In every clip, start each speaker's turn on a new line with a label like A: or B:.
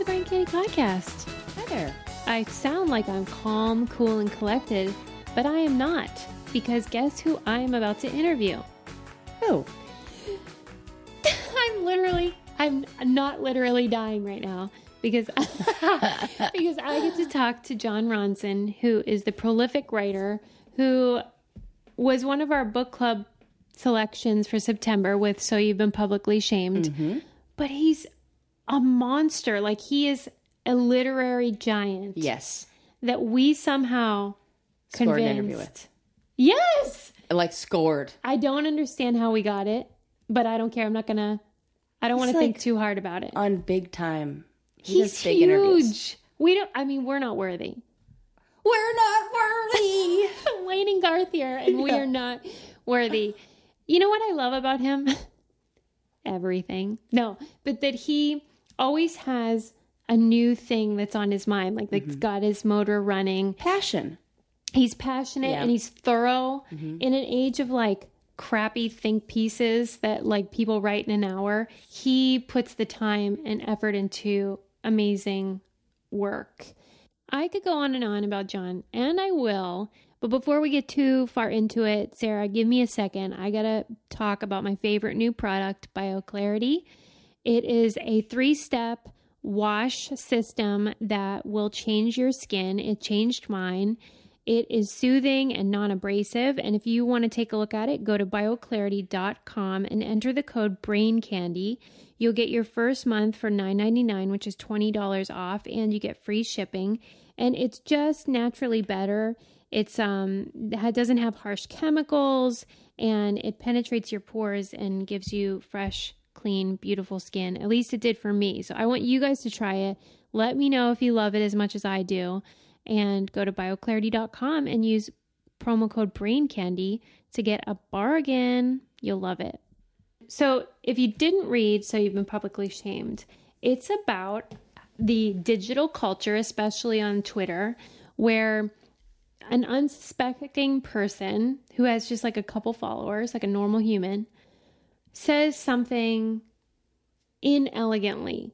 A: the Brain Candy Podcast.
B: Hi there.
A: I sound like I'm calm, cool, and collected, but I am not, because guess who I am about to interview?
B: Oh,
A: I'm literally, I'm not literally dying right now because because I get to talk to Jon Ronson, who is the prolific writer who was one of our book club selections for September with So You've Been Publicly Shamed. Mm-hmm. But he's a monster. Like he is a literary giant
B: yes.
A: that we somehow
B: Scored an interview
A: convinced. Yes.
B: Like scored.
A: I don't understand how we got it, but I don't care. I'm not gonna. I don't want to
B: He's
A: think too hard about it.
B: On big time. He
A: He's
B: big interviews.
A: huge. We don't. I mean, we're not worthy.
B: We're not worthy.
A: Wayne and Garth here, and we are not worthy. You know what I love about him? Everything. No, but that he always has a new thing that's on his mind. Like, like
B: Mm-hmm.
A: got his motor running.
B: Passion.
A: He's passionate
B: Yeah.
A: and he's thorough.
B: Mm-hmm.
A: In an age of like crappy think pieces that like people write in an hour, he puts the time and effort into amazing work. I could go on and on about Jon, and I will. But before we get too far into it, Sarah, give me a second. I got to talk about my favorite new product, BioClarity. It is a three step wash system that will change your skin. It changed mine. It is soothing and non abrasive. And if you want to take a look at it, go to bioclarity.com and enter the code BRAINCANDY. You'll get your first month for $9.99, which is $20 off, and you get free shipping. And it's just naturally better. It's um it doesn't have harsh chemicals and it penetrates your pores and gives you fresh, clean, beautiful skin. At least it did for me. So I want you guys to try it. Let me know if you love it as much as I do. And go to bioclarity.com and use promo code BRAINCANDY to get a bargain. You'll love it. So, if you didn't read So You've Been Publicly Shamed, it's about the digital culture, especially on Twitter, where an unsuspecting person who has just like a couple followers, like a normal human, says something inelegantly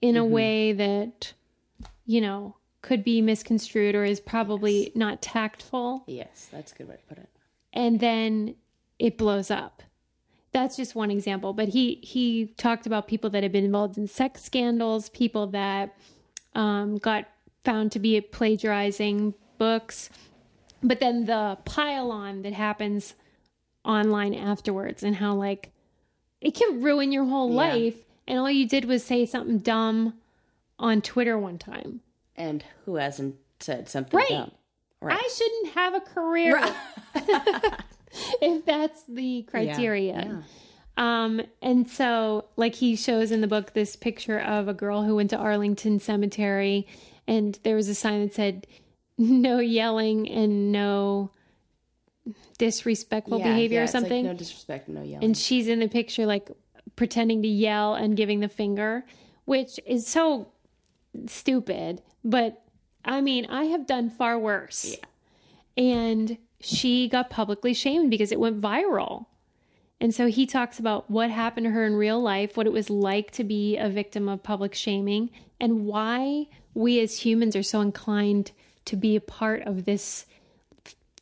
A: in a way that, you know, could be misconstrued or is probably not tactful
B: Yes, that's a good way to put it.
A: and then it blows up. That's just one example, but he he talked about people that have been involved in sex scandals, people that um, got found to be plagiarizing books, but then the pile on that happens online afterwards, and how like it can ruin your whole life, and all you did was say something dumb on Twitter one time.
B: And who hasn't said something
A: Right.
B: dumb? Right.
A: I shouldn't have a career if that's the criteria.
B: yeah.
A: Um, and so, like, he shows in the book this picture of a girl who went to Arlington Cemetery, and there was a sign that said, no yelling and no disrespectful
B: Yeah,
A: behavior
B: yeah,
A: or
B: it's like
A: something.
B: no disrespect, no yelling.
A: and she's in the picture, like, pretending to yell and giving the finger, which is so stupid. But I mean, I have done far worse. And she got publicly shamed because it went viral. And so he talks about what happened to her in real life, what it was like to be a victim of public shaming, and why we as humans are so inclined to be a part of this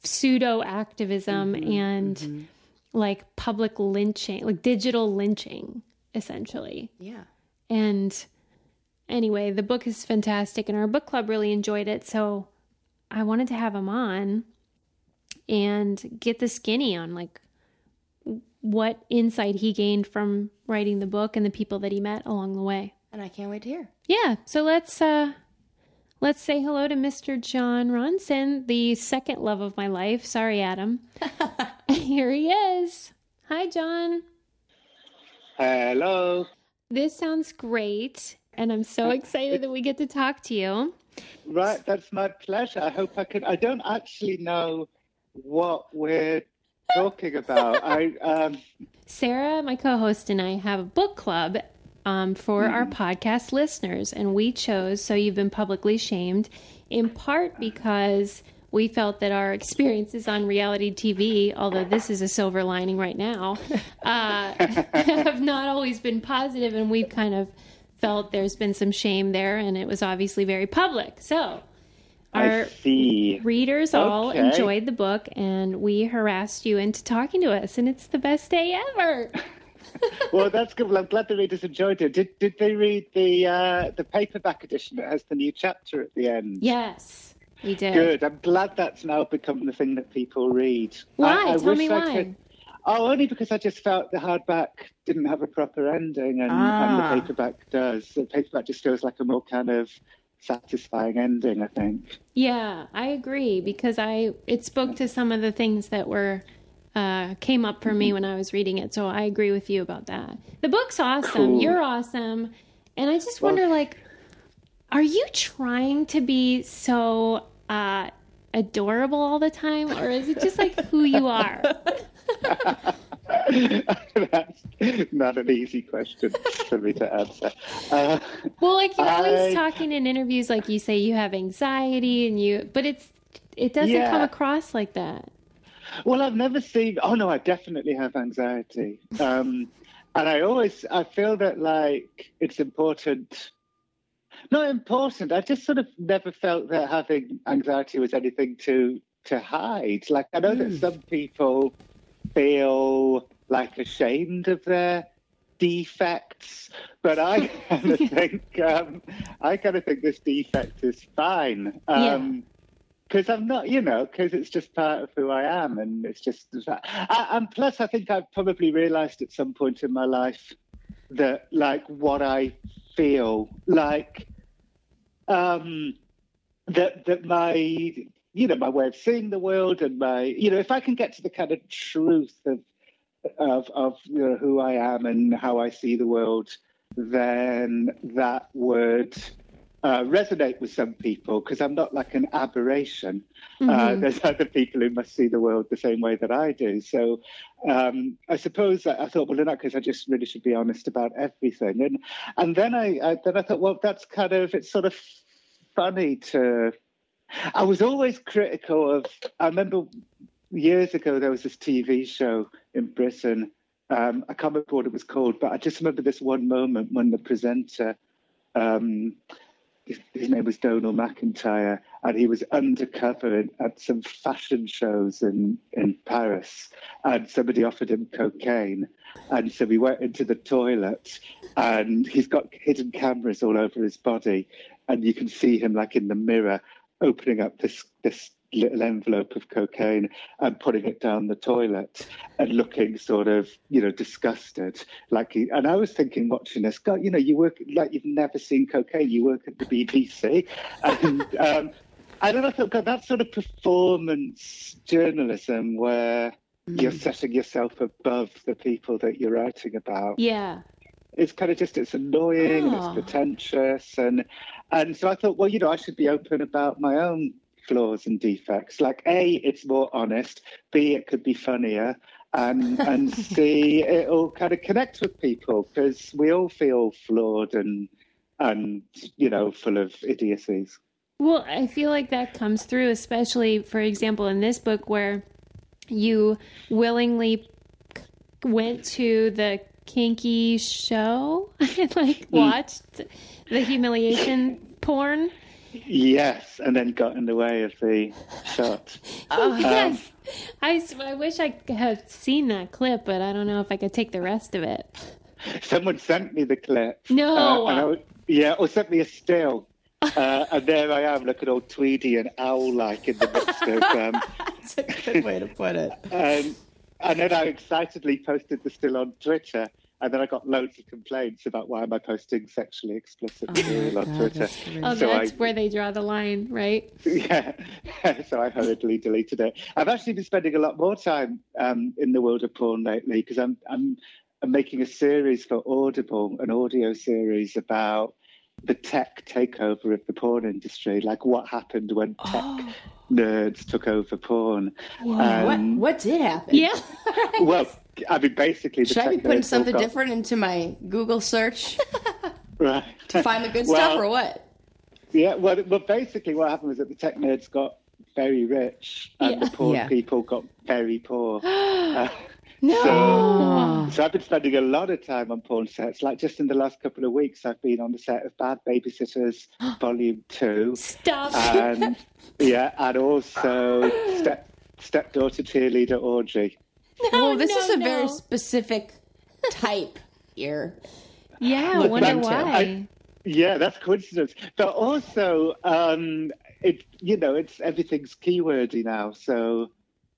A: pseudo activism and like public lynching, like digital lynching, essentially.
B: yeah.
A: And anyway, the book is fantastic, and our book club really enjoyed it. So I wanted to have him on and get the skinny on like what insight he gained from writing the book and the people that he met along the way.
B: And I can't wait to hear.
A: Yeah, so let's uh let's say hello to Mr. Jon Ronson, the second love of my life. Sorry, Adam. Here he is. Hi, Jon.
C: Hello.
A: This sounds great, and I'm so excited that we get to talk to you.
C: Right, that's my pleasure. I hope I can. I don't actually know what we're talking about. I um,
A: Sarah, my co host, and I have a book club um, for our podcast listeners, and we chose So You've Been Publicly Shamed in part because we felt that our experiences on reality TV, although this is a silver lining right now, uh, have not always been positive, and we've kind of felt there's been some shame there, and it was obviously very public. So, our readers all enjoyed the book, and we harassed you into talking to us, and it's the best day ever.
C: Well, that's good. Well, I'm glad the readers enjoyed it. Did Did they read the uh, the paperback edition that has the new chapter at the end?
A: yes, we did.
C: Good. I'm glad that's now become the thing that people read.
A: Why?
C: I, I
A: Tell me why.
C: Could... Oh, only because I just felt the hardback didn't have a proper ending, and,
B: Ah.
C: and the paperback does. The paperback just feels like a more kind of satisfying ending. I think.
A: Yeah, I agree because I it spoke to some of the things that were uh, came up for me when I was reading it. So I agree with you about that. The book's awesome.
C: Cool.
A: You're awesome, and I just wonder, like, are you trying to be so uh, adorable all the time, or is it just like who you are?
C: That's not an easy question for me to answer. Uh,
A: Well, like you're always
C: I-
A: talking in interviews, like you say you have anxiety, and you, but it's it doesn't
C: Yeah.
A: come across like that.
C: Well, I've never seen. Oh no, I definitely have anxiety, um, and I always I feel that like it's important. Not important. I just sort of never felt that having anxiety was anything to to hide. Like I know that some people feel like ashamed of their defects, but I kind of think um, I kind of think this defect is fine. Um, because I'm not, you know, because it's just part of who I am, and it's just. I, and plus, I think I've probably realised at some point in my life that, like, what I feel, like, um, that that my, you know, my way of seeing the world, and my, you know, if I can get to the kind of truth of of of you know, who I am and how I see the world, then that would uh, resonate with some people because I'm not like an aberration. Uh, there's other people who must see the world the same way that I do. So um, I suppose I, I thought, well, in that case, I just really should be honest about everything. And and then I, I then I thought, well, that's kind of it's sort of funny to. I was always critical of. I remember years ago there was this TV show in Britain. Um, I can't remember what it was called, but I just remember this one moment when the presenter, um, his, his name was Donal MacIntyre, and he was undercover in, at some fashion shows in, in Paris, and somebody offered him cocaine. And so he went into the toilet, and he's got hidden cameras all over his body, and you can see him like in the mirror opening up this this little envelope of cocaine and putting it down the toilet and looking sort of you know disgusted like he, and i was thinking watching this god you know you work like you've never seen cocaine you work at the bbc and um i don't know if God, that sort of performance journalism where you're setting yourself above the people that you're writing about
A: Yeah.
C: it's kind of just it's annoying and
A: Oh.
C: it's pretentious and and so I thought, well, you know, I should be open about my own flaws and defects. Like A, it's more honest. B, it could be funnier. And and C, it'll kind of connect with people because we all feel flawed and and you know full of idiocies.
A: Well, I feel like that comes through, especially, for example, in this book where you willingly went to the kinky show and like mm. watched the humiliation porn.
C: Yes, and then got in the way of the shot.
A: Oh, yes. I, I wish I had seen that clip, but I don't know if I could take the rest of it.
C: Someone sent me the clip.
A: No.
C: Uh, and I was- yeah, or sent me a still. Uh, and there I am, looking all tweedy and owl-like in the midst of. Um,
B: That's a good way to put it.
C: um, and then I excitedly posted the still on Twitter, and then I got loads of complaints about why am I posting sexually explicit material on
B: God,
C: Twitter.
B: that's.
A: Oh,
C: So
A: that's
C: I-
A: where they draw the line, right?
C: Yeah, so I hurriedly deleted it. I've actually been spending a lot more time um, in the world of porn lately because I'm, I'm I'm making a series for Audible, an audio series about the tech takeover of the porn industry, like what happened when tech
B: Oh.
C: nerds took over porn.
B: what
C: Um,
B: what did happen?
A: Yeah.
C: well, I mean, basically,
B: Should I be putting something
C: got-
B: different into my Google search
C: Right.
B: to find the good
C: Well,
B: stuff or what?
C: Yeah, well, well, basically, what happened was that the tech nerds got very rich and
A: Yeah.
C: the poor
B: Yeah.
C: people got very poor. Uh,
B: No.
C: So, so I've been spending a lot of time on porn sets. Like just in the last couple of weeks, I've been on the set of Bad Babysitters Volume Two,
A: Stop.
C: and yeah, and also step stepdaughter cheerleader Audrey.
B: well, this
A: no,
B: is a
A: no.
B: very specific type here.
A: yeah, I
B: Look,
A: wonder why.
C: I- Yeah, that's coincidence. But also, um, it you know, it's everything's keywordy now. So,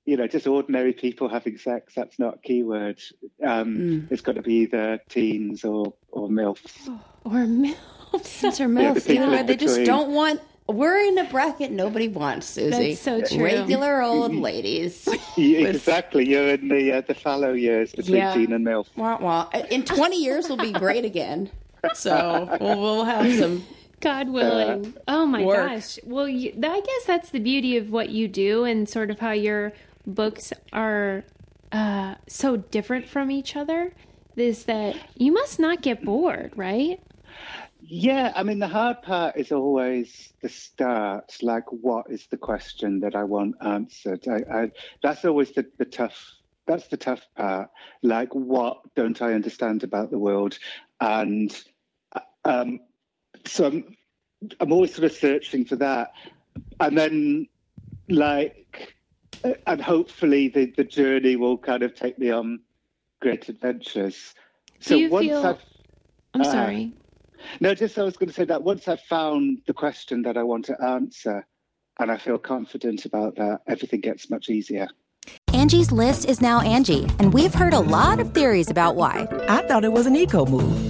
C: you know, just ordinary people having sex, that's not a keyword. Um, It's got to be either teens or or milfs.
A: or milfs.
B: These are
C: the
B: milfs. you know
C: people
B: what?
C: in
B: They just don't want. We're in a bracket nobody wants, Susie.
A: That's so true.
B: Regular old ladies.
C: Yeah, exactly. You're in the uh, the fallow years between
B: Yeah.
C: teen and milf.
B: wah, wah. In 20 years, we'll be great again. So we'll, we'll have some.
A: God willing. oh my
B: work.
A: gosh. Well, you, I guess that's the beauty of what you do and sort of how your books are uh, so different from each other. Is that you must not get bored, right?
C: Yeah, I mean, the hard part is always the start. Like, what is the question that I want answered? I, I, that's always the, the tough. That's the tough part. Like, what don't I understand about the world? And um, so I'm, I'm always sort of searching for that. And then, like, uh, and hopefully the, the journey will kind of take me on great adventures. So once
A: feel-
C: I've
A: I'm
C: Uh,
A: sorry.
C: No, just I was going to say that once I've found the question that I want to answer and I feel confident about that, everything gets much easier.
D: Angie's list is now Angie, and we've heard a lot of theories about why.
E: I thought it was an eco move.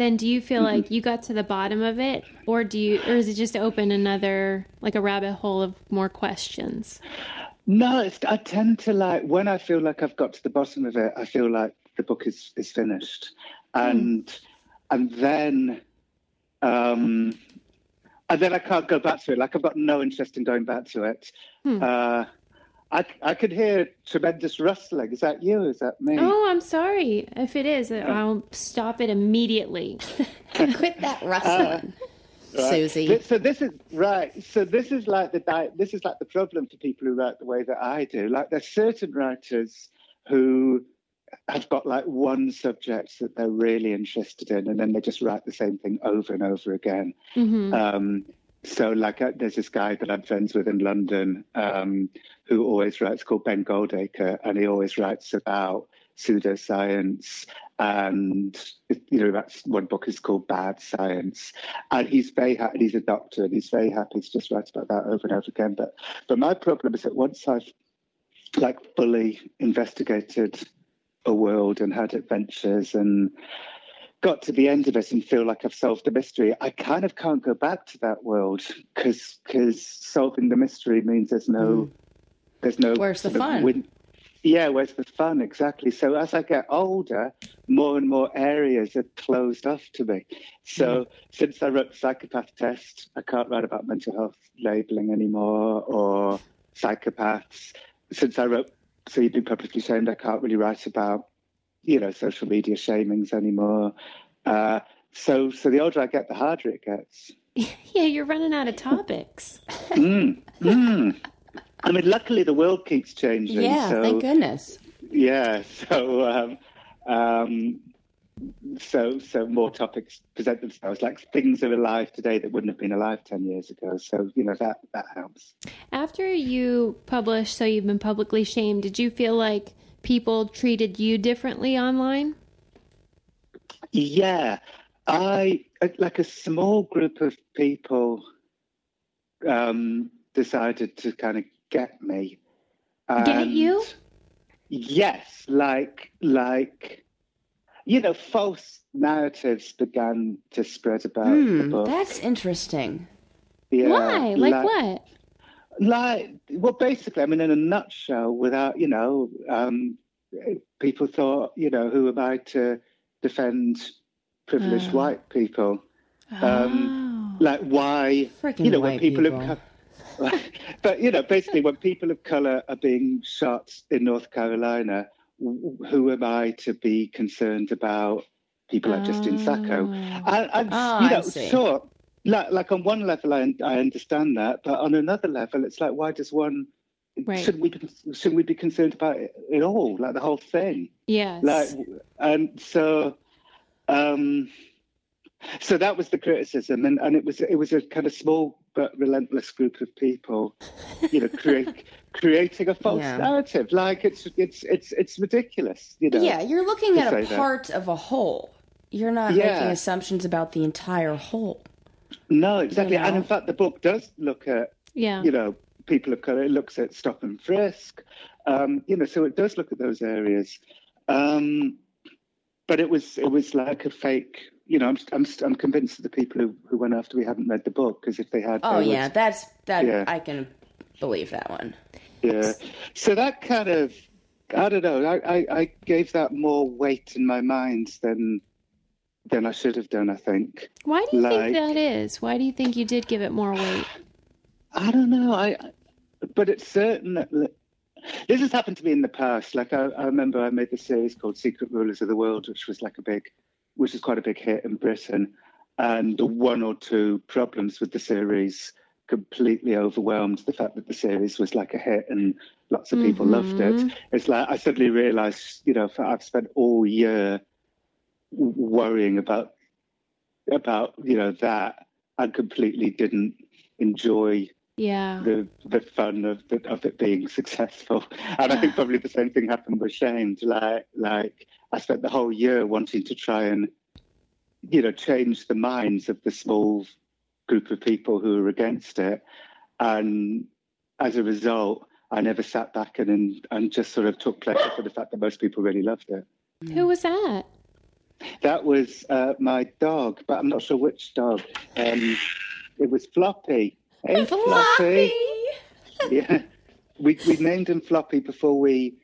A: then do you feel like you got to the bottom of it, or do you, or is it just open another like a rabbit hole of more questions?
C: No, it's, I tend to like when I feel like I've got to the bottom of it, I feel like the book is, is finished. And and then um and then I can't go back to it. Like I've got no interest in going back to it. Uh I, I could hear tremendous rustling. Is that you? Is that me?
A: Oh, I'm sorry. If it is, I'll stop it immediately.
B: Quit that rustling,
C: Right.
B: Susie.
C: So this is right. So this is like the di- this is like the problem for people who write the way that I do. Like there's certain writers who have got like one subject that they're really interested in, and then they just write the same thing over and over again.
A: hmm
C: Um, so like uh, there's this guy that I'm friends with in London um, who always writes called Ben Goldacre, and he always writes about pseudoscience and you know that's one book is called Bad Science, and he's very happy. He's a doctor, and he's very happy to just write about that over and over again. But but my problem is that once I've like fully investigated a world and had adventures and got to the end of it and feel like I've solved the mystery, I kind of can't go back to that world because because solving the mystery means there's no mm. there's no
B: Where's the fun?
C: win- yeah, where's the fun exactly? So as I get older, more and more areas are closed off to me. So mm. since I wrote the psychopath test, I can't write about mental health labeling anymore or psychopaths. Since I wrote So You've Been Publicly Shamed, I can't really write about, you know, social media shamings anymore. Uh, so so the older I get, the harder it gets.
A: Yeah, you're running out of topics.
C: Mm, mm. I mean, luckily the world keeps changing.
B: Yeah,
C: so,
B: thank goodness.
C: Yeah, so um, um, so so more topics present themselves. Like things are alive today that wouldn't have been alive ten years ago. So you know that that helps.
A: After you published So You've Been Publicly Shamed, did you feel like people treated you differently online?
C: Yeah, I like a small group of people um, decided to kind of get me.
A: Get you?
C: Yes, like like you know, false narratives began to spread about the book.
B: that's interesting.
C: Yeah,
A: Why? Like, what?
C: Like, well, basically, I mean, in a nutshell, without you know, um, people thought, you know, who am I to defend privileged
A: Oh.
C: white people. Um,
A: Oh.
C: Like why,
B: Freaking
C: you know, when people,
B: people.
C: of but you know, basically when people of color are being shot in North Carolina, who am I to be concerned about people like Justine Sacco?
A: Oh.
C: And, and
B: Oh,
C: you
B: I
C: know, sure, like, like on one level, I, I understand that, but on another level, it's like, why does one?
A: Right.
C: Shouldn't we be, shouldn't we be concerned about it, it all, like the whole thing?
A: Yes.
C: Like, and so, um, so that was the criticism, and, and it was it was a kind of small but relentless group of people, you know, create, creating a false
B: Yeah.
C: narrative. Like it's it's it's it's ridiculous, you know.
B: Yeah, you're looking at a
C: say that.
B: part of a whole. You're not
C: Yeah.
B: making assumptions about the entire whole.
C: No, exactly.
B: You
C: And in fact, the book does look at
A: yeah.
C: you know, people of color. It looks at stop and frisk, um, you know, so it does look at those areas. Um, but it was it was like a fake. You know, I'm I'm I'm convinced that the people who, who went after me hadn't read the book because if they had,
B: Oh
C: they would-
B: yeah, that's that.
C: Yeah.
B: I can believe that one.
C: yeah. So that kind of, I don't know. I, I I gave that more weight in my mind than than I should have done. I think.
A: Why do you
C: like-
A: think that is? Why do you think you did give it more weight?
C: I don't know. I, but it's certain that this has happened to me in the past. Like I, I remember, I made the series called Secret Rulers of the World, which was like a big, which was quite a big hit in Britain, and the one or two problems with the series completely overwhelmed the fact that the series was like a hit and lots of people loved it. Mm-hmm. It's like I suddenly realised, you know, I've spent all year worrying about about you know that and completely didn't enjoy
A: Yeah.
C: the the fun of the, of it being successful. And I think probably the same thing happened with Shamed. Like like I spent the whole year wanting to try and you know change the minds of the small group of people who were against it, and as a result, I never sat back and and, and just sort of took pleasure for the fact that most people really loved it.
A: Who was that?
C: That was uh, my dog, but I'm not sure which dog. Um, it was Floppy. Hey, Floppy. Yeah, we we named him Floppy before we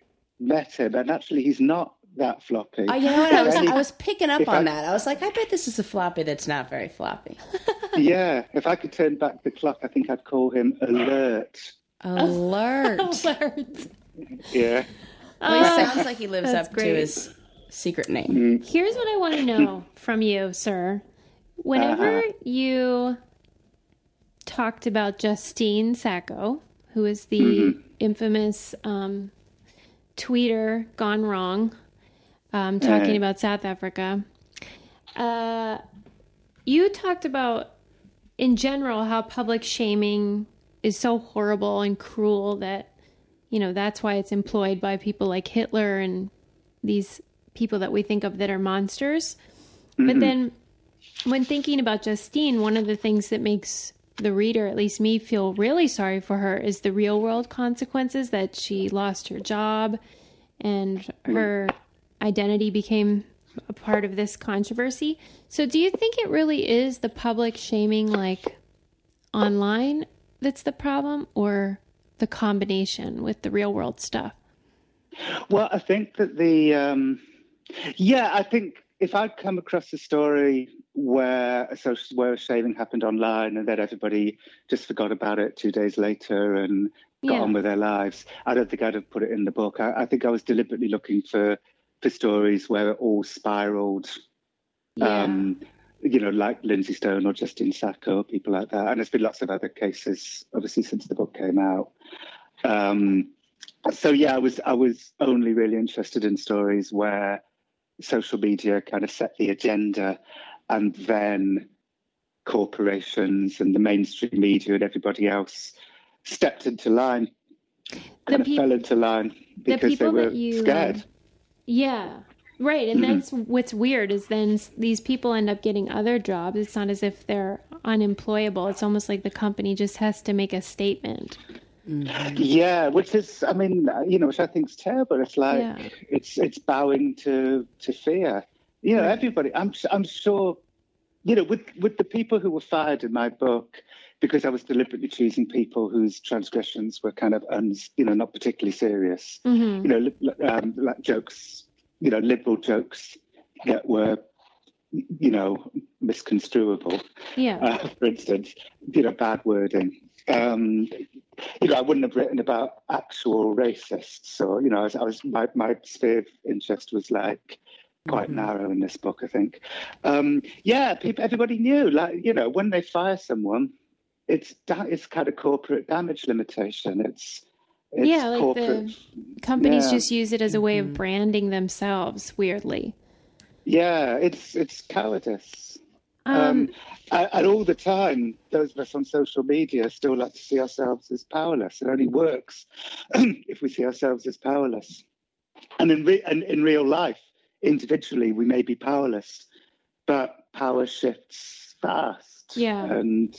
C: met him, and actually he's not that floppy.
B: Oh, you know what? I was
C: If
B: I was picking up on
C: I-
B: that. I was like, I bet this is a floppy that's not very floppy.
C: yeah, if I could turn back the clock, I think I'd call him Alert.
B: Alert.
A: Alert.
C: Yeah.
B: Well, he sounds like he lives
A: That's
B: up
A: great.
B: to his secret name.
A: Here's what I want to know from you, sir. Whenever
C: Uh-huh.
A: you talked about Justine Sacco, who is the infamous um, tweeter gone wrong, um, talking
C: Uh-huh.
A: about South Africa, uh, you talked about, in general, how public shaming is so horrible and cruel that, you know, that's why it's employed by people like Hitler and these people that we think of that are monsters. But then when thinking about Justine, one of the things that makes the reader, at least me, feel really sorry for her is the real world consequences that she lost her job and her identity became a part of this controversy. So, do you think it really is the public shaming, like online, that's the problem, or the combination with the real world stuff?
C: Well, I think that the um, yeah, I think if I'd come across a story where a social, where a shaving happened online and then everybody just forgot about it two days later and got
A: Yeah.
C: on with their lives, I don't think I'd have put it in the book. I, I think I was deliberately looking for for stories where it all spiraled. Um, you know, like Lindsay Stone or Justine Sacco, people like that. And there's been lots of other cases, obviously, since the book came out. Um, so yeah, I was I was only really interested in stories where social media kind of set the agenda, and then corporations and the mainstream media and everybody else stepped into line, kind of fell into line because they
A: people
C: were
A: you,
C: scared.
A: um, Yeah. Right. And
C: Mm-hmm.
A: that's what's weird is then these people end up getting other jobs. It's not as if they're unemployable. It's almost like the company just has to make a statement.
C: Yeah, which is, I mean, you know, which I think is terrible. It's like
A: Yeah.
C: it's it's bowing to to fear. You know, everybody. I'm I'm sure. You know, with with the people who were fired in my book, because I was deliberately choosing people whose transgressions were kind of, uns, you know, not particularly serious.
A: Mm-hmm.
C: You know, um, like jokes. You know, liberal jokes that were, you know, misconstruable.
A: Yeah.
C: Uh, for instance, you know, bad wording. Um, you know, I wouldn't have written about actual racists. So, you know, I was, I was my, my sphere of interest was like quite
B: Mhm.
C: narrow in this book, I think. Um, yeah, people, everybody knew, like, you know, when they fire someone, it's da- it's kind of corporate damage limitation. It's, it's
A: Yeah, like the- Companies
C: Yeah.
A: just use it as a way
B: Mhm.
A: of branding themselves weirdly.
C: Yeah, it's it's cowardice.
A: Um,
C: Um, and, all the time, those of us on social media still like to see ourselves as powerless. It only works if we see ourselves as powerless. And in, re- and in real life, individually, we may be powerless, but power shifts fast.
A: Yeah.
C: And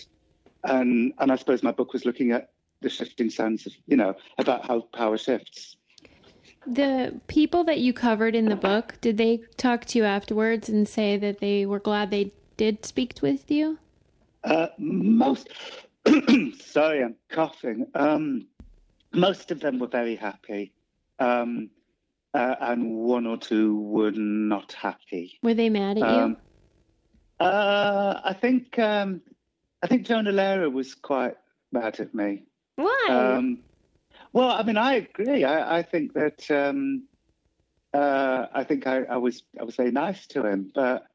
C: and and I suppose my book was looking at the shifting sands of you know about how power shifts.
A: the people that you covered in the book, did they talk to you afterwards and say that they were glad they did speak with you?
C: Uh, most, sorry, I'm coughing. Um, most of them were very happy, um, uh, and one or two were not happy.
A: Were they mad at
C: Um, uh, I think um, I think Jonah Lehrer was quite mad at me.
A: Why?
C: Um, well, I mean, I agree. I, I think that um, uh, I think I, I was I was very nice to him, but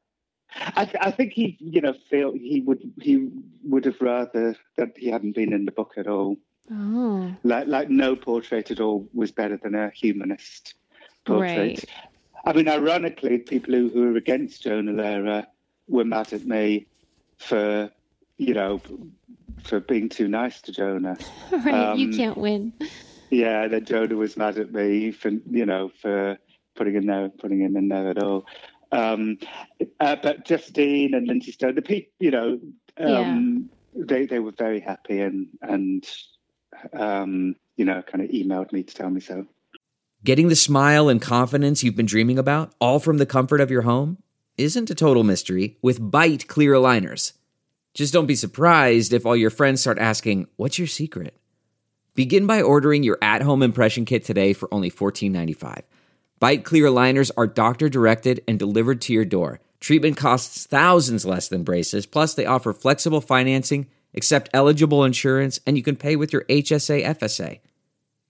C: I, th- I think he, you know, feel he would he would have rather that he hadn't been in the book at all.
A: oh,
C: Like like no portrait at all was better than a humanist portrait.
A: Right.
C: I mean, ironically, people who, who are against Jonah Lehrer were mad at me for, you know, for being too nice to Jonah.
A: right. you
C: um,
A: can't win.
C: Yeah, then Jonah was mad at me for you know for putting him there, putting him in there at all. Um, uh, but Justine and Lindsay Stone, the people, you know, um, they they were very happy and and um, you know, kind of emailed me to tell me so.
F: Getting the smile and confidence you've been dreaming about, all from the comfort of your home, isn't a total mystery with Byte Clear Aligners. Just don't be surprised if all your friends start asking, What's your secret? Begin by ordering your at home impression kit today for only $14.95. Byte Clear Aligners are doctor directed and delivered to your door. Treatment costs thousands less than braces, plus, they offer flexible financing, accept eligible insurance, and you can pay with your HSA FSA.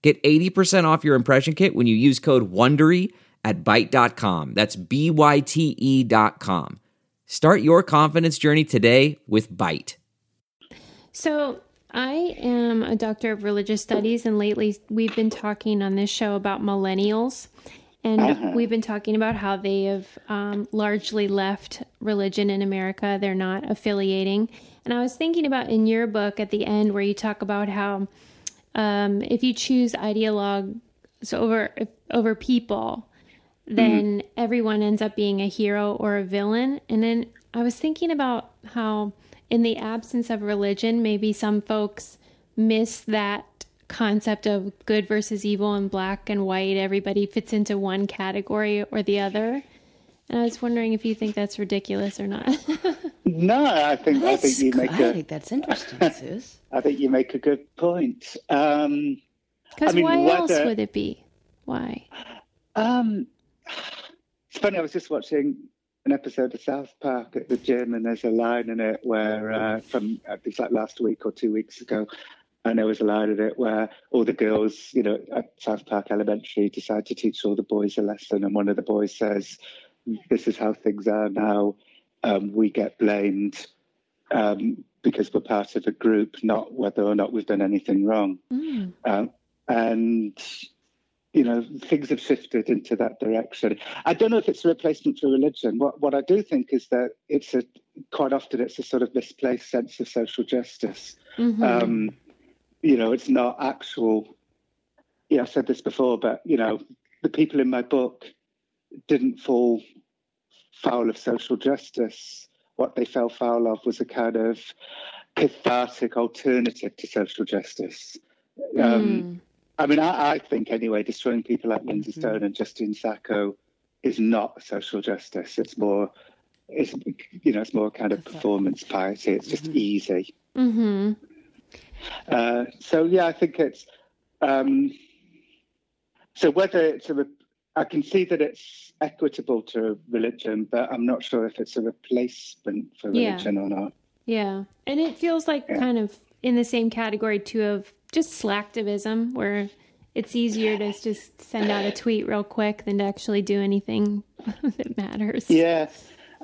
F: Get 80% off your impression kit when you use code WONDERY at Byte.com. That's B-Y-T-E dot com. Start your confidence journey today with Byte.
A: So, I am a doctor of religious studies, and lately we've been talking on this show about millennials. And
C: Uh-huh.
A: we've been talking about how they have um, largely left religion in America. They're not affiliating. And I was thinking about in your book at the end where you talk about how um, if you choose ideologues over over people, then everyone ends up being a hero or a villain. And then I was thinking about how, in the absence of religion, maybe some folks miss that concept of good versus evil and black and white. Everybody fits into one category or the other. And I was wondering if you think that's ridiculous or not.
C: No, I think I think you make
B: I
C: a
B: think that's interesting, Sus.
C: I think you make a good point. Um,
A: Because
C: I mean,
A: why else
C: whether-
A: would it be? Why?
C: Um, it's funny. I was just watching an episode of South Park at the gym, and there's a line in it where uh, from uh, it's like last week or two weeks ago, and there was a line in it where all the girls, you know, at South Park Elementary, decide to teach all the boys a lesson, and one of the boys says, "This is how things are now. Um, we get blamed." Um, because we're part of a group, not whether or not we've done anything wrong.
A: Mm.
C: Um, and you know things have shifted into that direction. I don't know if it's a replacement for religion. What what I do think is that it's a quite often it's a sort of misplaced sense of social justice.
A: Mhm.
C: Um, you know, it's not actual. Yeah, I said this before, but you know, the people in my book didn't fall foul of social justice. What they fell foul of was a kind of cathartic alternative to social justice. Um,
A: Mm.
C: I mean, I, I think anyway, destroying people like Lindsay Stone and Justine Sacco is not social justice. It's more, it's you know, it's more kind of performance piety. It's just easy.
A: Mhm.
C: Uh, so yeah, I think it's um, so whether it's a re- I can see that it's equitable to religion, but I'm not sure if it's a replacement for
A: Yeah.
C: religion or not.
A: Yeah. And it feels like
C: Yeah.
A: kind of in the same category too of just slacktivism where it's easier to just send out a tweet real quick than to actually do anything that matters.
C: Yeah,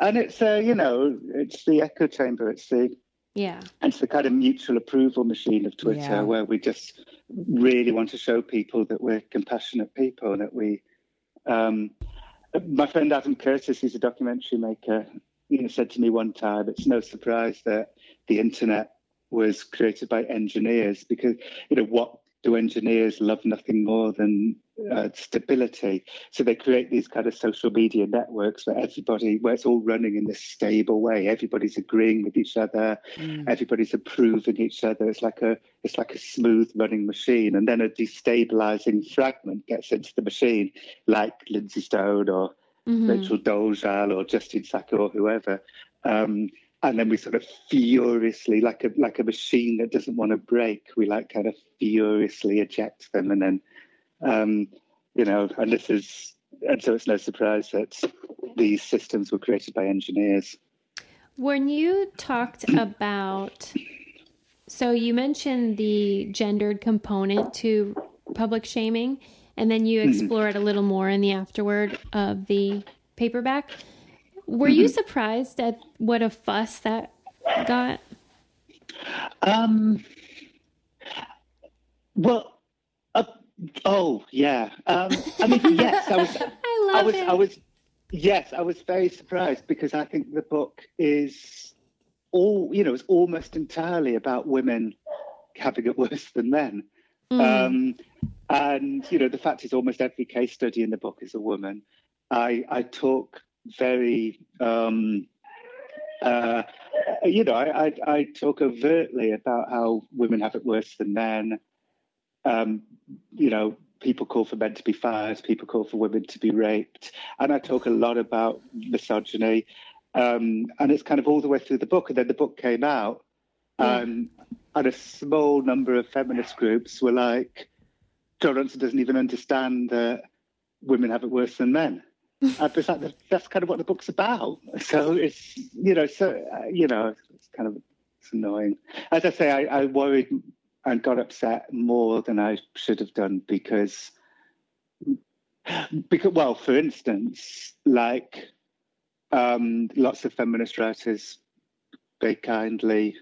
C: and it's uh, you know it's the echo chamber. It's the
A: Yeah.
C: And it's the kind of mutual approval machine of Twitter
B: Yeah.
C: where we just really want to show people that we're compassionate people that we. Um, my friend Adam Curtis, who's a documentary maker, you know, said to me one time, "It's no surprise that the internet was created by engineers because you know what do engineers love nothing more than uh, stability? So they create these kind of social media networks where everybody where it's all running in this stable way. Everybody's agreeing with each other. Everybody's approving each other. It's like a it's like a smooth running machine. And then a destabilizing fragment gets into the machine like lindsay stone or Rachel Dolezal or Justine Sacco or whoever. Um, and then we sort of furiously, like a like a machine that doesn't want to break, we like kind of furiously eject them, and then, um, you know, and this is, and so it's no surprise that these systems were created by engineers.
A: When you talked about, so you mentioned the gendered component to public shaming, and then you explore it a little more in the afterword of the paperback. Were you surprised at what a fuss that got?
C: Um, well, uh, oh yeah. Um, I mean, yes, I was.
A: I
C: I was,
A: it.
C: I was, yes, I was very surprised because I think the book is all, you know, it's almost entirely about women having it worse than men. Um, and, you know, the fact is almost every case study in the book is a woman. I, I talk very, um, uh, you know, I, I, I talk overtly about how women have it worse than men. Um, you know, people call for men to be fired, people call for women to be raped. And I talk a lot about misogyny. Um, and it's kind of all the way through the book. And then the book came out, um, and a small number of feminist groups were like, Jon Ronson doesn't even understand that women have it worse than men. I was like, that's kind of what the book's about. So it's, you know, so, uh, you know, it's kind of it's annoying. As I say, I, I worried and got upset more than I should have done because, because well, for instance, like um, lots of feminist writers very kindly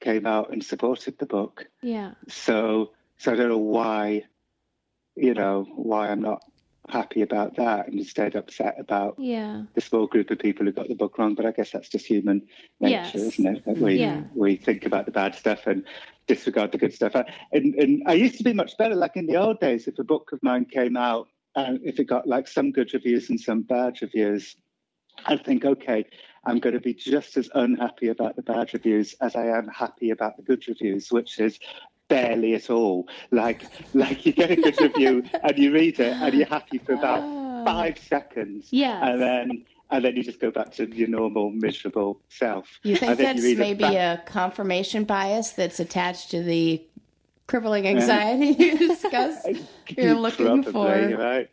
C: came out and supported the book.
A: yeah.
C: So, so I don't know why, you know, why I'm not happy about that and instead upset about
A: Yeah.
C: the small group of people who got the book wrong. But I guess that's just human nature,
A: Yes.
C: isn't it? That we
A: Yeah.
C: we think about the bad stuff and disregard the good stuff. And and I used to be much better. Like in the old days, if a book of mine came out and if it got like some good reviews and some bad reviews, I'd think, okay, I'm going to be just as unhappy about the bad reviews as I am happy about the good reviews, which is barely at all. Like, like you get a good review and you read it and you're happy for about five seconds,
A: Yeah.
C: and then and then you just go back to your normal miserable self.
B: You think that's
C: it
B: maybe
C: back-
B: a confirmation bias that's attached to the crippling anxiety you discussed? You're looking
C: Probably,
B: for.
C: right?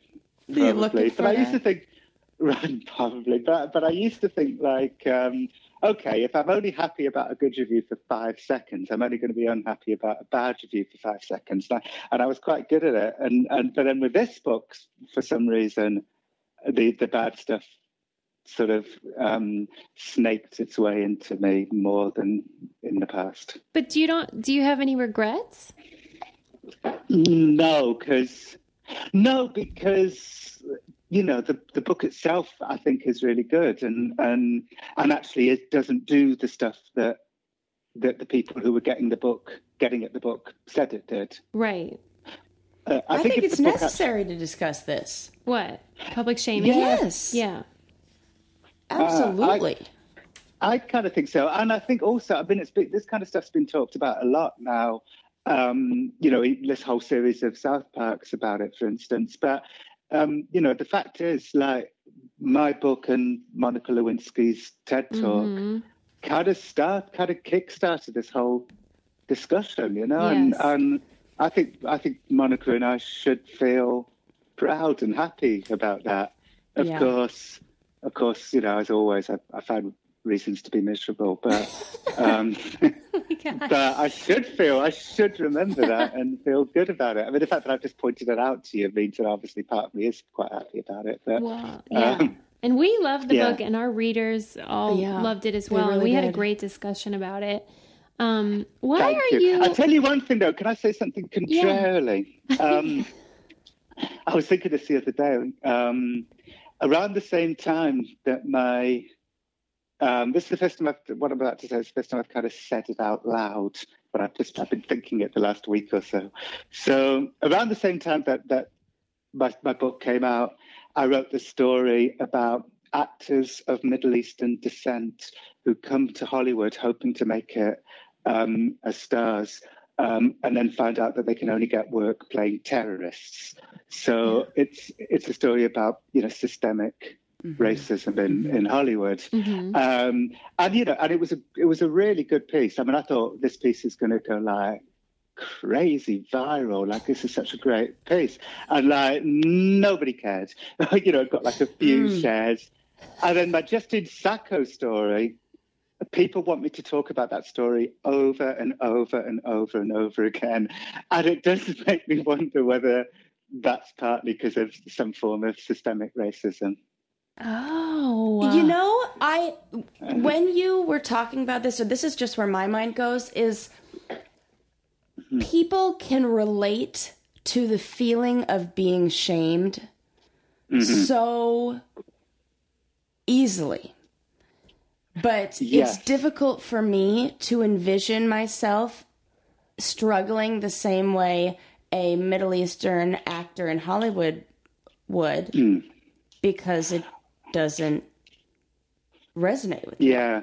B: You're
C: Probably.
B: looking
C: but
B: for
C: I used to think, right, probably, but but I used to think like, um, okay, if I'm only happy about a good review for five seconds, I'm only going to be unhappy about a bad review for five seconds, and I, and I was quite good at it. And and but then with this book, for some reason, the the bad stuff sort of um, snaked its way into me more than in the past.
A: But do you don't do you have any regrets?
C: No, because no, because you know the the book itself I think is really good, and and and actually it doesn't do the stuff that that the people who were getting the book getting at the book said it did.
A: Right.
C: Uh,
B: I, think,
C: if
B: it's
C: the book act-
B: necessary to discuss this.
A: What? Public shaming?
B: Yes.
A: Yeah.
B: Absolutely.
C: I kind of think so, and I think also, I mean, it's been, this kind of stuff's been talked about a lot now. Um, you know, this whole series of South Parks about it, for instance. But um, you know, the fact is, like, my book and Monica Lewinsky's TED Talk
A: Mhm.
C: kind of start, kind of kick-started this whole discussion. You know, and
A: Yes.
C: and I think I think Monica and I should feel proud and happy about that. Of
B: Yeah.
C: course, of course, you know, as always, I, I found reasons to be miserable, but um, but I should feel, I should remember that and feel good about it. I mean, the fact that I've just pointed it out to you means that obviously part of me is quite happy about it. But
A: Well, yeah.
C: um,
A: and we loved the
C: yeah.
A: book, and our readers all
B: Yeah,
A: loved it as well.
B: really
A: we had a great discussion about it. Um, why
C: Thank
A: are
C: you.
A: you?
C: I'll tell you one thing though. Can I say something contrarily? Um, I was thinking this the other day. Um, around the same time that my um, this is the first time I've what I'm about to say is the first time I've kind of said it out loud, but I've just I've been thinking it the last week or so. So around the same time that that my, my book came out, I wrote the story about actors of Middle Eastern descent who come to Hollywood hoping to make it um, as stars, um, and then find out that they can only get work playing terrorists. So it's it's a story about you know systemic racism in, in Hollywood,
A: Mhm.
C: um, and you know, and it was a it was a really good piece. I mean, I thought this piece is going to go like crazy viral. Like this is such a great piece, and like nobody cared. you know, it got like a few shares, and then my Justine Sacco story. People want me to talk about that story over and over and over and over again, and it does make me wonder whether that's partly because of some form of systemic racism.
A: Oh,
B: You know, I when you were talking about this, or this is just where my mind goes, is mm-hmm. people can relate to the feeling of being shamed mm-hmm. so easily. But
C: Yes.
B: it's difficult for me to envision myself struggling the same way a Middle Eastern actor in Hollywood would mm. because it doesn't resonate with me.
C: Yeah.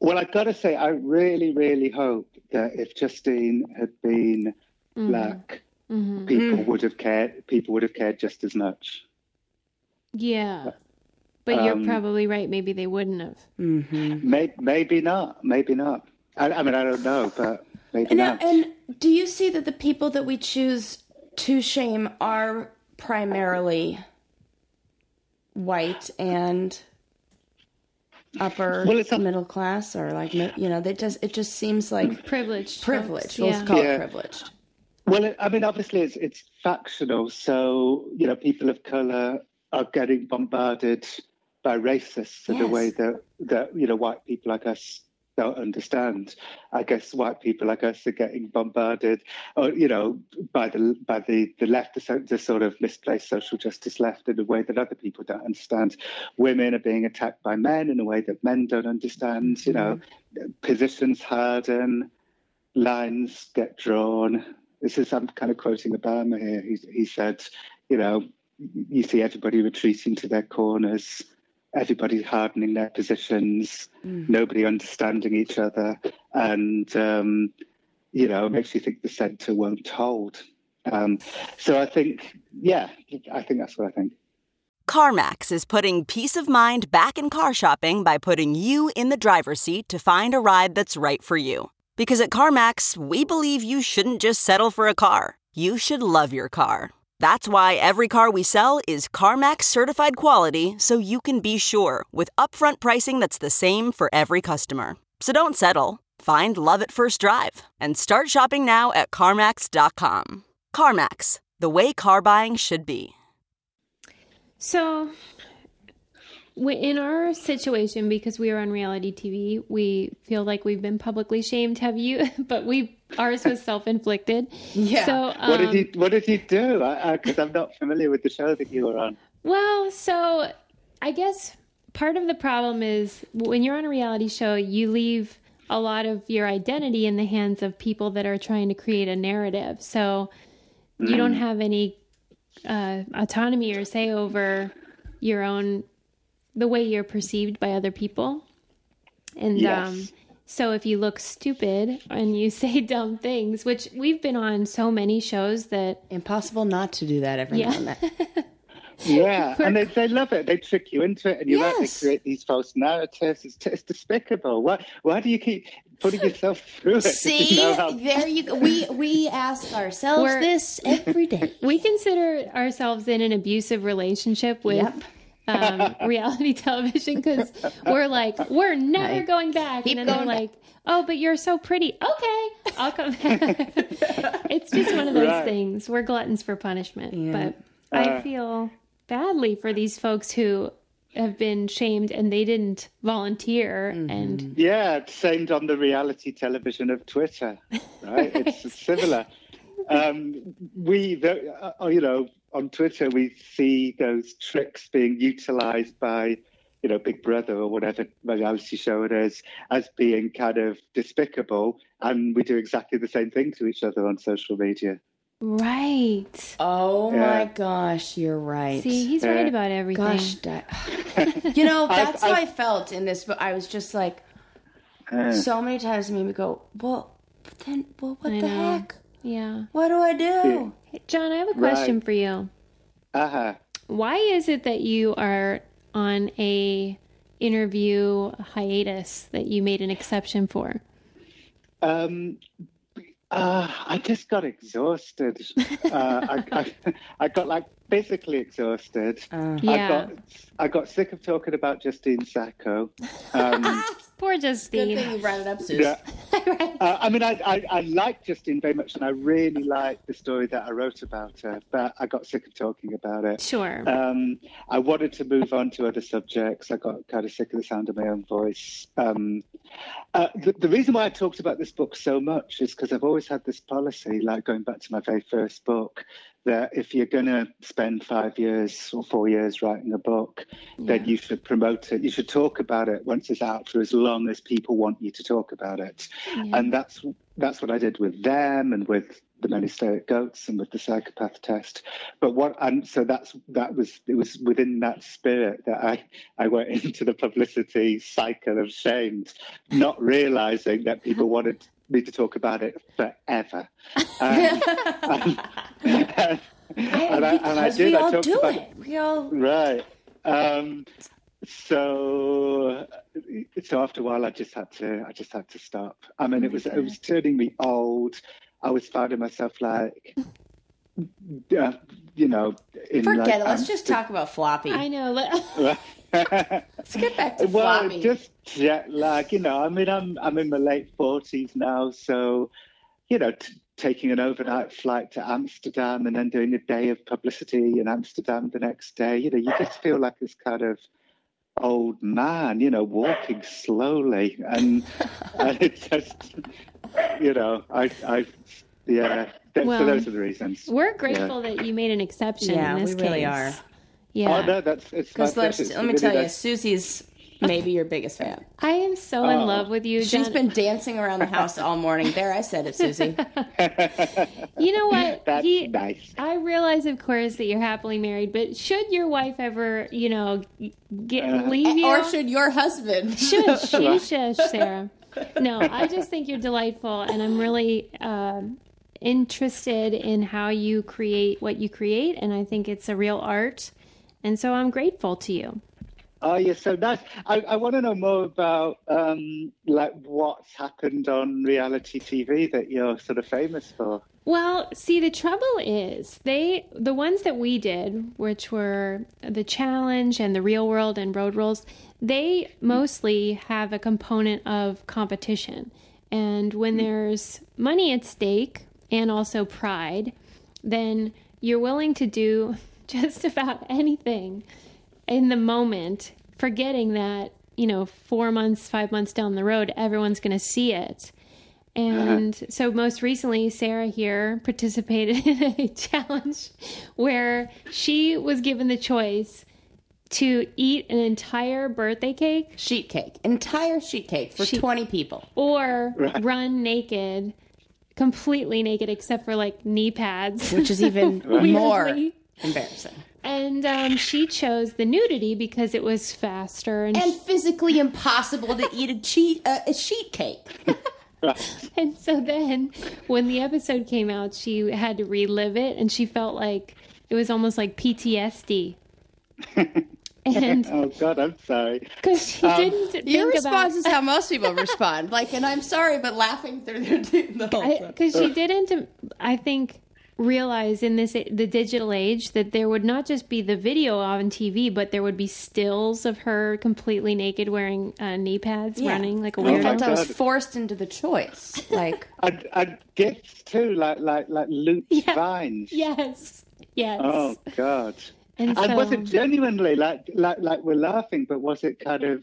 C: Well, I've got to say, I really, really hope that if Justine had been mm-hmm. black, mm-hmm. people mm-hmm. would have cared. People would have cared just as much.
A: yeah. Uh, but you're
C: Um,
A: probably right. Maybe they wouldn't have.
C: Maybe, maybe not. Maybe not. I, I mean, I don't know, but maybe
B: And, now,
C: not.
B: and do you see that the people that we choose to shame are primarily white and upper
C: Well, it's a-
B: middle class, or like you know, they just it just seems like
A: Privileged.
B: privileged.
A: folks,
B: Let's
A: yeah.
B: call
C: Yeah.
B: it privileged.
C: Well, it, I mean, obviously, it's it's factional. So you know, people of color are getting bombarded by racists in a
B: Yes.
C: way that that you know white people like us don't understand. I guess white people like us are getting bombarded, or you know, by the by the the left, the, the sort of misplaced social justice left in a way that other people don't understand. Women are being attacked by men in a way that men don't understand. You know, mm-hmm. positions harden, lines get drawn. This is I'm kind of quoting Obama here. He, he said, you know, you see everybody retreating to their corners, everybody hardening their positions, nobody understanding each other, and um, you know, it makes you think the centre won't hold. Um, so I think, yeah, I think that's what I think.
G: CarMax is putting peace of mind back in car shopping by putting you in the driver's seat to find a ride that's right for you. Because at CarMax, we believe you shouldn't just settle for a car, you should love your car. That's why every car we sell is CarMax certified quality so you can be sure with upfront pricing that's the same for every customer. So don't settle. Find love at first drive and start shopping now at CarMax.com. CarMax, the way car buying should be.
A: So, in our situation, because we are on reality TV, we feel like we've been publicly shamed. Have you? But we ours was self inflicted.
B: Yeah.
A: So,
C: What did
A: he
C: you What did you do? Because I'm not familiar with the show that you were on.
A: Well, so I guess part of the problem is when you're on a reality show, you leave a lot of your identity in the hands of people that are trying to create a narrative. So you don't have any uh, autonomy or say over your own the way you're perceived by other people. And
C: Yes.
A: um, so if you look stupid and you say dumb things, which we've been on so many shows that
B: Impossible not to do that every
A: Yeah.
B: now and then.
C: Yeah, and they, they love it. They trick you into it, and you're right. They create these false narratives. It's, it's despicable. Why, why do you keep putting yourself through it.
B: See,
C: you know, how-
B: there you go. We we ask ourselves
A: We're-
B: this every day.
A: We consider ourselves in an abusive relationship with
B: Yep.
A: Um, reality television because we're like, we're never
B: Right.
A: going back.
B: Keep
A: and then
B: going
A: they're like, oh, but you're so pretty. Okay, I'll come back. it's just one of those
C: Right.
A: things. We're gluttons for punishment.
B: Yeah.
A: But I feel badly for these folks who have been shamed and they didn't volunteer. And
C: Yeah, shamed on the reality television of Twitter, right? It's similar. Um, we, the, uh, you know, on Twitter, we see those tricks being utilized by, you know, Big Brother or whatever reality show it is as being kind of despicable. And we do exactly the same thing to each other on social media.
A: right.
B: Oh
C: Yeah.
B: my gosh, you're right.
A: See, he's right about everything.
B: Gosh, that, you know that's how
C: I-
B: I felt in this. But I was just like,
C: Uh,
B: so many times made me go, well, but then, well, what
A: I
B: the
A: know.
B: heck?
A: Yeah.
B: What do I do?
A: Hey, Jon, I have a question
C: Right.
A: for you.
C: uh-huh.
A: Why is it that you are on a interview hiatus that you made an exception for?
C: Um, uh, I just got exhausted. Uh, I, I, I got like physically exhausted. I
A: Yeah.
C: got I got sick of talking about Justine Sacco. Um,
A: Poor
B: Good
A: Justine.
B: thing you brought it up, Susan.
C: yeah. Uh, I mean, I, I, I like Justine very much, and I really like the story that I wrote about her. But I got sick of talking about it.
A: Sure.
C: Um, I wanted to move on to other subjects. I got kind of sick of the sound of my own voice. Um, uh, the, the reason why I talked about this book so much is because I've always had this policy, like going back to my very first book, that if you're going to spend five years or four years writing a book, then you should promote it. You should talk about it once it's out for as long as people want you to talk about it. And that's that's what I did with them and with the Men Who Stare at Goats and with the psychopath test. But what and so that's that was it was within that spirit that I I went into the publicity cycle of shame, not realizing that people wanted me to talk about it forever. Um, and, and, and I, and I did.
B: we
C: I
B: all
C: talked
B: do
C: about
B: it. We all.
C: Right. Um, so, so after a while, I just had to, I just had to stop. I mean, it was, it was turning me old. I was finding myself like, uh, you know, in
B: Forget
C: like,
B: it. Let's
C: um,
B: just talk about floppy.
A: I know. let-
B: Let's get back to
C: well,
B: floppy.
C: just jet lag, you know. I mean, I'm I'm in my late forties now, so you know, t- taking an overnight flight to Amsterdam and then doing a day of publicity in Amsterdam the next day. You know, you just feel like this kind of old man, you know, walking slowly, and, and it's just, you know, I, I, yeah. Th-
A: Well,
C: so those are the reasons.
A: We're grateful that you made an exception
B: Yeah,
A: in this
B: we really
A: case.
B: are.
A: Oh, yeah.
C: Oh no, that's it's.
B: Because let's,
C: it's
B: let me tell you,
C: that's-
B: Susie's maybe your biggest fan.
A: I am so in
C: Oh.
A: love with you,
B: She's been dancing around the house all morning. There, I said it, Susie.
A: You know what?
C: That's
A: he,
C: nice.
A: I realize, of course, that you're happily married, but should your wife ever, you know, get
C: Uh-huh.
A: leave you,
B: Or should your husband?
A: Should she? shush, Sarah. No, I just think you're delightful, and I'm really um, interested in how you create what you create, and I think it's a real art, and so I'm grateful to you.
C: Oh, you're so nice. I, I want to know more about um, like what's happened on reality TV that you're sort of famous for.
A: Well, see, the trouble is they the ones that we did, which were the challenge and the real world and road rules, they mostly have a component of competition. And when there's money at stake and also pride, then you're willing to do just about anything in the moment, forgetting that, you know, four months, five months down the road, everyone's going to see it. And uh-huh. so, most recently, Sarah here participated in a challenge where she was given the choice to eat an entire birthday cake
B: Sheet cake. Entire sheet cake for
A: Sheet-
B: 20 people.
A: or run naked, completely naked except for like knee pads.
B: Which is even more embarrassing.
A: And um, she chose the nudity because it was faster and,
B: And physically impossible to eat a, cheat, uh, a sheet cake.
A: And so then when the episode came out, she had to relive it and she felt like it was almost like PTSD. And
C: oh God, I'm sorry.
A: because she
C: Um,
A: didn't think
B: Your
A: about
B: response is how most people respond. Like, and I'm sorry, but laughing through their the whole time.
A: because she didn't i think realize in this the digital age that there would not just be the video on tv but there would be stills of her completely naked wearing uh, knee pads
B: Yeah.
A: running like a
C: Oh my
A: weirdo
B: I felt I was forced into the choice. Like,
C: And, and GIFs too, like like like looped
A: Yeah.
C: vines.
A: yes yes
C: Oh God.
A: and,
C: And was it genuinely like like like we're laughing, but was it kind of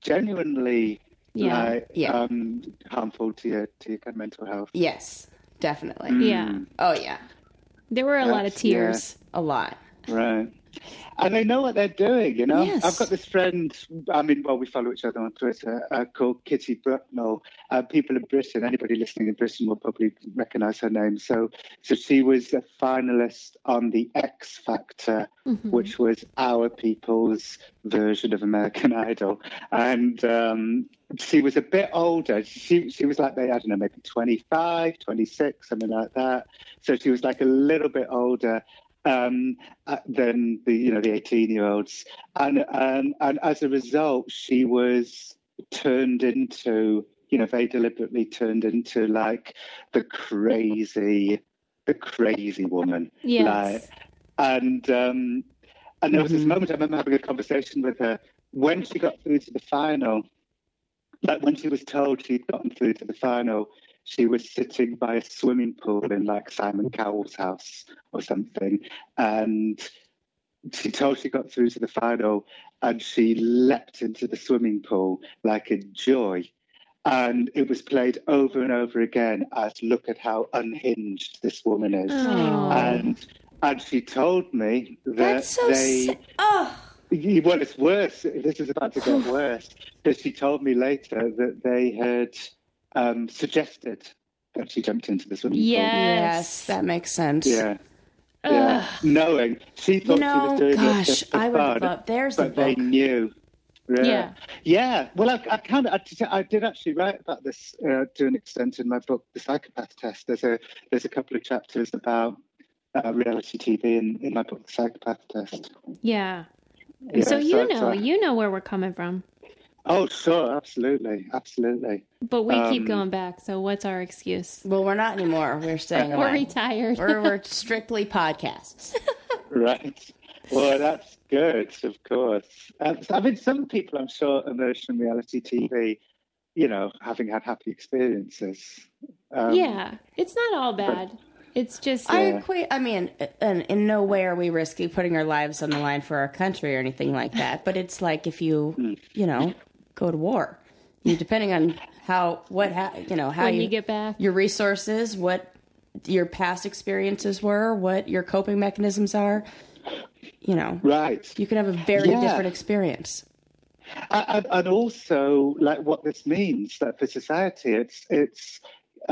C: genuinely
A: Yeah.
C: like
B: Yeah.
C: um harmful to your to your kind of mental health?
B: yes, definitely.
A: yeah
B: Oh yeah,
A: there were a lot of
C: That's- yeah.
A: tears
B: a lot.
C: Right. And they know what they're doing, you know.
B: Yes.
C: I've got this friend. I mean, well, we follow each other on Twitter. Uh, called Kitty Brucknell. Uh, people in Britain, anybody listening in Britain will probably recognise her name. So, so she was a finalist on the X Factor,
A: Mm-hmm.
C: which was our people's version of American Idol, and um, she was a bit older. She she was like, I don't know, maybe 25, 26, something like that. So she was like a little bit older um, uh, than the you know the 18 year olds, and um, and as a result, she was turned into you know very deliberately turned into like the crazy, the crazy woman.
A: Yes.
C: Like, and um, and there was this moment I remember having a conversation with her when she got through to the final. Like when she was told she'd gotten through to the final, she was sitting by a swimming pool in like Simon Cowell's house or something, and she told she got through to the final, and she leapt into the swimming pool like a joy. And it was played over and over again as look at how unhinged this woman is.
A: Oh.
C: And and she told me that
B: That's so.
C: they
B: sa- oh,
C: Well, it's worse. This is about to get worse. Because she told me later that they had um, suggested that she jumped into the swimming
A: yes
B: yes, that makes sense.
C: pool. Yeah. Yeah. Knowing she thought
B: You know,
C: she was doing
B: gosh,
C: it just for
B: I would
C: fun,
B: love. There's the
C: but they knew. Yeah.
A: Yeah.
C: Yeah. Well, I, I kind of, I, did- I did actually write about this uh, to an extent in my book, The Psychopath Test. There's a there's a couple of chapters about uh, reality TV in, in my book, The Psychopath Test.
A: yeah
C: Yeah,
A: so you
C: so-
A: know
C: so-
A: you know where we're coming from
C: Oh, sure, absolutely, absolutely.
A: but we keep
C: Um,
A: going back so what's our excuse
B: Well, we're not anymore. We're staying
A: we're retired
B: We're, we're strictly podcasts.
C: Right. Well, that's good, of course. Um, so, I mean, some people, I'm sure, emerge from reality TV, you know, having had happy experiences. Um,
A: yeah it's not all bad it's just
B: I equate. I mean, in, in no way are we risky putting our lives on the line for our country or anything like that. But it's like if you, hmm. you know, go to war, you depending on how what ha, you know how
A: when you get back
B: your resources, what your past experiences were, what your coping mechanisms are. You know,
C: Right.
B: you can have a very
C: Yeah.
B: different experience.
C: and, and also like what this means that for society it's it's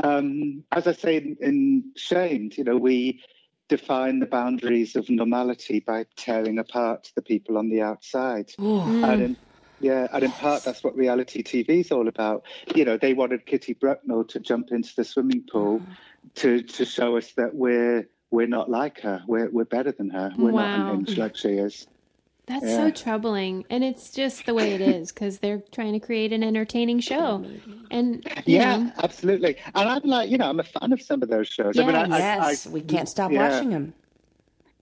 C: um, as I say in, in Shamed, you know, we define the boundaries of normality by tearing apart the people on the outside. And in, yeah, and in part that's what reality TV is all about. You know, they wanted Kitty Brucknell to jump into the swimming pool to to show us that we're we're not like her. We're we're better than her. We're
A: Wow.
C: not unhinged like she is.
A: That's
C: Yeah.
A: so troubling. And it's just the way it is because they're trying to create an entertaining show. And,
C: Yeah,
A: know,
C: absolutely. And I'm like, you know, I'm a fan of some of those shows. I mean, I, I-
B: yes,
C: I-
B: we can't stop
C: yeah.
B: watching them.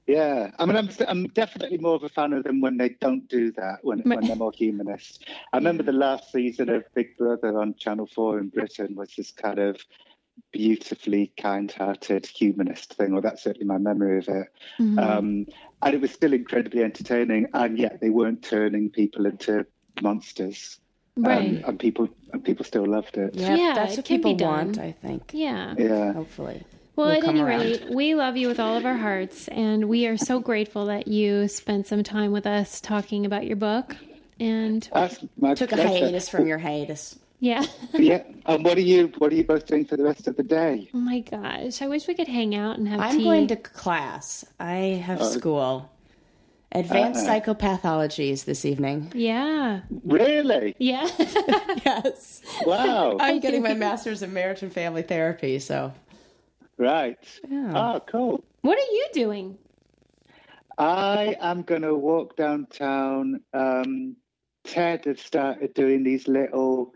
C: Yeah, I mean, I'm I'm definitely more of a fan of them when they don't do that, when when they're more humanist. I remember the last season of Big Brother on Channel Four in Britain was this kind of beautifully kind-hearted humanist thing, or that's certainly my memory of it.
A: Mm-hmm.
C: Um, and it was still incredibly entertaining, and yet they weren't turning people into monsters. Um,
A: Right.
C: and people and people still loved it.
B: Yeah,
A: Yeah,
B: that's what people want. I think.
A: yeah.
C: Yeah.
B: Hopefully.
A: Well,
B: We'll
A: at any
B: around.
A: rate, we love you with all of our hearts. And we are so grateful that you spent some time with us talking about your book. And
C: That's my
B: Took a hiatus from your hiatus.
A: Yeah.
C: yeah. And what are you what are you both doing for the rest of the day?
A: oh my gosh. I wish we could hang out and have
B: I'm
A: tea.
B: going to class. I have oh. school. Advanced ah. psychopathologies this evening.
A: Yeah.
C: Really?
A: Yeah.
B: Yes.
C: Wow.
B: I'm getting my master's in marriage and family therapy, so
C: right.
B: Yeah.
C: Oh, cool.
A: what are you doing?
C: I am going to walk downtown. Um, TED has started doing these little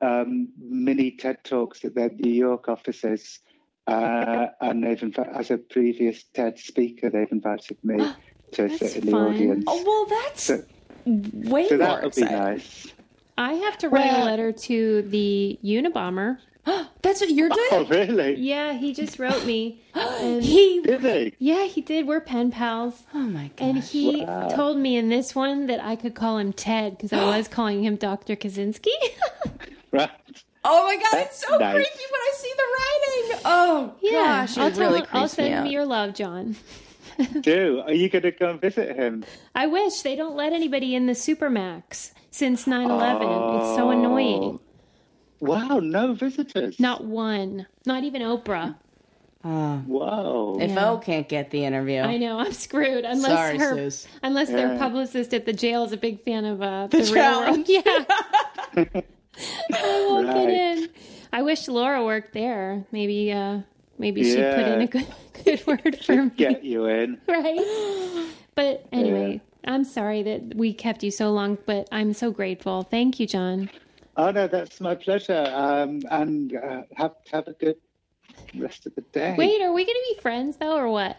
C: um, mini TED talks at their New York offices. Uh, and they've invited, as a previous TED speaker, they've invited me to
A: That's
C: sit in the
A: fun.
C: audience.
B: Oh well, that's
C: So,
B: way
C: so
B: more
C: that'll be
B: exciting.
C: nice.
A: I have to write a letter to the Unabomber.
B: That's what you're doing.
C: Oh, really?
A: Yeah, he just wrote me. And
B: He.
C: Did they?
A: yeah, he did. We're pen pals.
B: Oh my god.
A: And he
C: Wow.
A: told me in this one that I could call him Ted because I was calling him Dr. Kaczynski.
C: Right.
B: Oh my god, it's so
C: Nice.
B: creepy when I see the writing. Oh
A: yeah,
B: gosh,
A: I'll tell
B: really
A: him. I'll
B: creeps me
A: send
B: out.
A: me your love, Jon.
C: Do. Are you going to go and visit him?
A: I wish they don't let anybody in the Supermax since 9/11. It's so annoying.
C: Wow, no visitors.
A: Not one. Not even Oprah.
C: Whoa.
B: If O can't get the interview,
A: I know I'm screwed unless
B: Sorry,
A: her
B: Suze.
A: unless their publicist at the jail is a big fan of uh, the, real
B: challenge.
A: world. Yeah, I won't get in. I wish Laura worked there. Maybe uh, maybe she'd put in a good good word for me,
C: Get you in.
A: right? But anyway, I'm sorry that we kept you so long, but I'm so grateful. Thank you, Jon.
C: Oh no, that's my pleasure. Um, and uh, have have a good rest of the day.
A: Wait, are we going to be friends though, or what?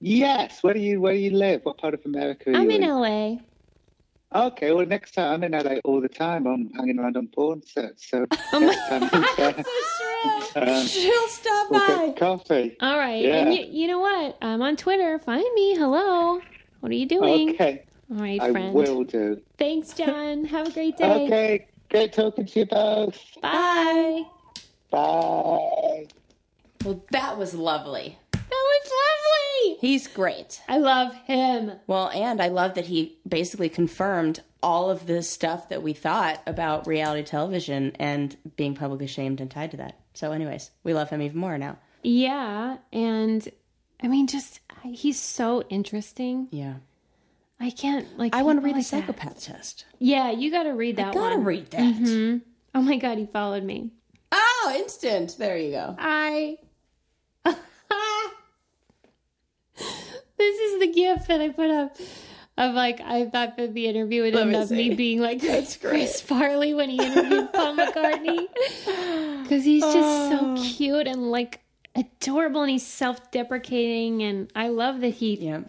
C: Yes. Where do you Where do you live? What part of America are
A: I'm
C: you
A: in LA.
C: Okay. Well, next time I'm in LA all the time. I'm hanging around on porn sets. So
A: Oh
C: next time I'm there, um,
B: she'll stop
C: we'll
B: by.
C: get coffee.
A: All right,
C: Yeah.
A: and you, you know what? I'm on Twitter. Find me. Hello. What are you doing?
C: Okay.
A: All right,
C: I
A: friend.
C: will do.
A: Thanks, Jon. Have a great day.
C: Okay. Great talking to you both.
A: Bye.
C: Bye.
B: Well, that was lovely.
A: Oh, that was lovely.
B: He's great.
A: I love him.
B: Well, and I love that he basically confirmed all of this stuff that we thought about reality television and being publicly shamed and tied to that. So, anyways, we love him even more now.
A: Yeah, and I mean, just he's so interesting.
B: Yeah.
A: I can't like.
B: I want to read the
A: like that.
B: psychopath test.
A: Yeah, you got to read that
B: Gotta
A: one.
B: read that. Mm-hmm.
A: Oh my god, he followed me.
B: Oh, instant. There you go.
A: I. this is the gift that I put up of like I thought that the interview would
B: Let
A: end
B: me
A: up me being like That's Chris Farley when he interviewed Paul McCartney because he's just so cute and like adorable and he's self-deprecating and I love that he
B: Yeah.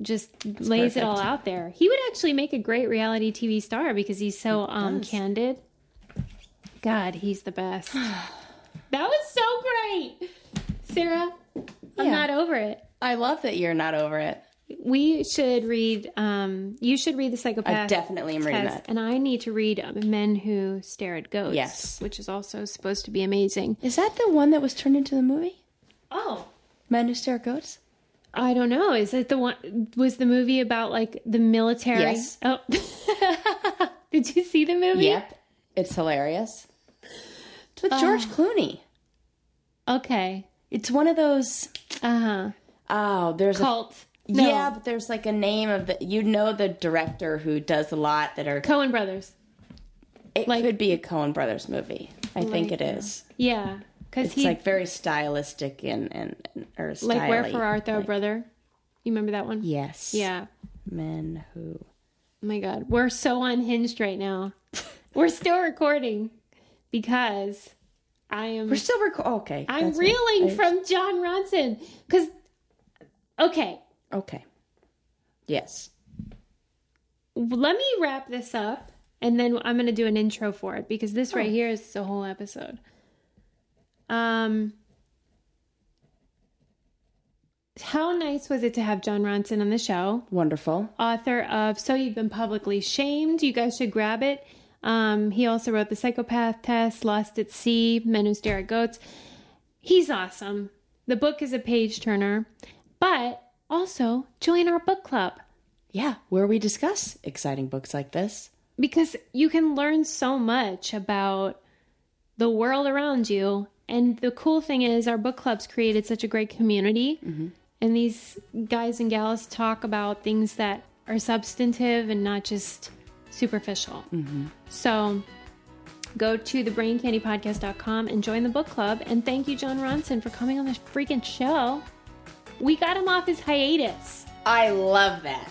A: just lays it all out there. He would actually make a great reality TV star because he's so um candid. God, he's the best. that was so great. Sarah, I'm
B: Yeah.
A: not over it.
B: I love that you're not over it.
A: We should read um you should read the psychopath.
B: I definitely am reading
A: test,
B: that.
A: And I need to read um, Men Who Stare at Goats.
B: Yes.
A: Which is also supposed to be amazing.
B: Is that the one that was turned into the movie?
A: Oh.
B: Men Who Stare at Goats?
A: I don't know. Is it the one was the movie about like the military?
B: Yes.
A: Oh. Did you see the movie?
B: Yep. It's hilarious. It's with George Clooney.
A: Okay.
B: It's one of those.
A: Uh-huh.
B: Oh, there's a
A: Cult. No.
B: Yeah, but there's like a name of the. You know the director who does a lot that are.
A: Coen Brothers.
B: It
A: like-
B: could be a Coen Brothers movie. I think it is.
A: Yeah. Because he's
B: like very stylistic and and, and or
A: like Where
B: styly.
A: for Art Thou Brother. You remember that one?
B: Yes.
A: Yeah.
B: Men who.
A: Oh my god. We're so unhinged right now. We're still recording because I am
B: We're still recording. Okay.
A: I'm reeling.
B: I-
A: from Jon Ronson. Cause okay.
B: Okay. Yes.
A: let me wrap this up and then I'm going to do an intro for it because this
B: Oh.
A: right here is the whole episode. Um how nice was it to have Jon Ronson on the show?
B: Wonderful.
A: Author of So You've Been Publicly Shamed. You guys should grab it. Um, he also wrote The Psychopath Test, Lost at Sea, Men Who Stare at Goats. He's awesome. The book is a page turner, but also join our book club.
B: Yeah, where we discuss exciting books like this.
A: because you can learn so much about the world around you. And the cool thing is, our book club's created such a great community. Mm-hmm. And these guys and gals talk about things that are substantive and not just superficial. Mm-hmm. So go to thebraincandypodcast.com and join the book club. And thank you, Jon Ronson, for coming on this freaking show. We got him off his hiatus.
B: I love that.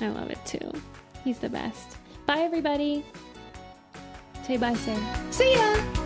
A: I love it too. He's the best. Bye, everybody. Say bye, Sarah.
B: See ya.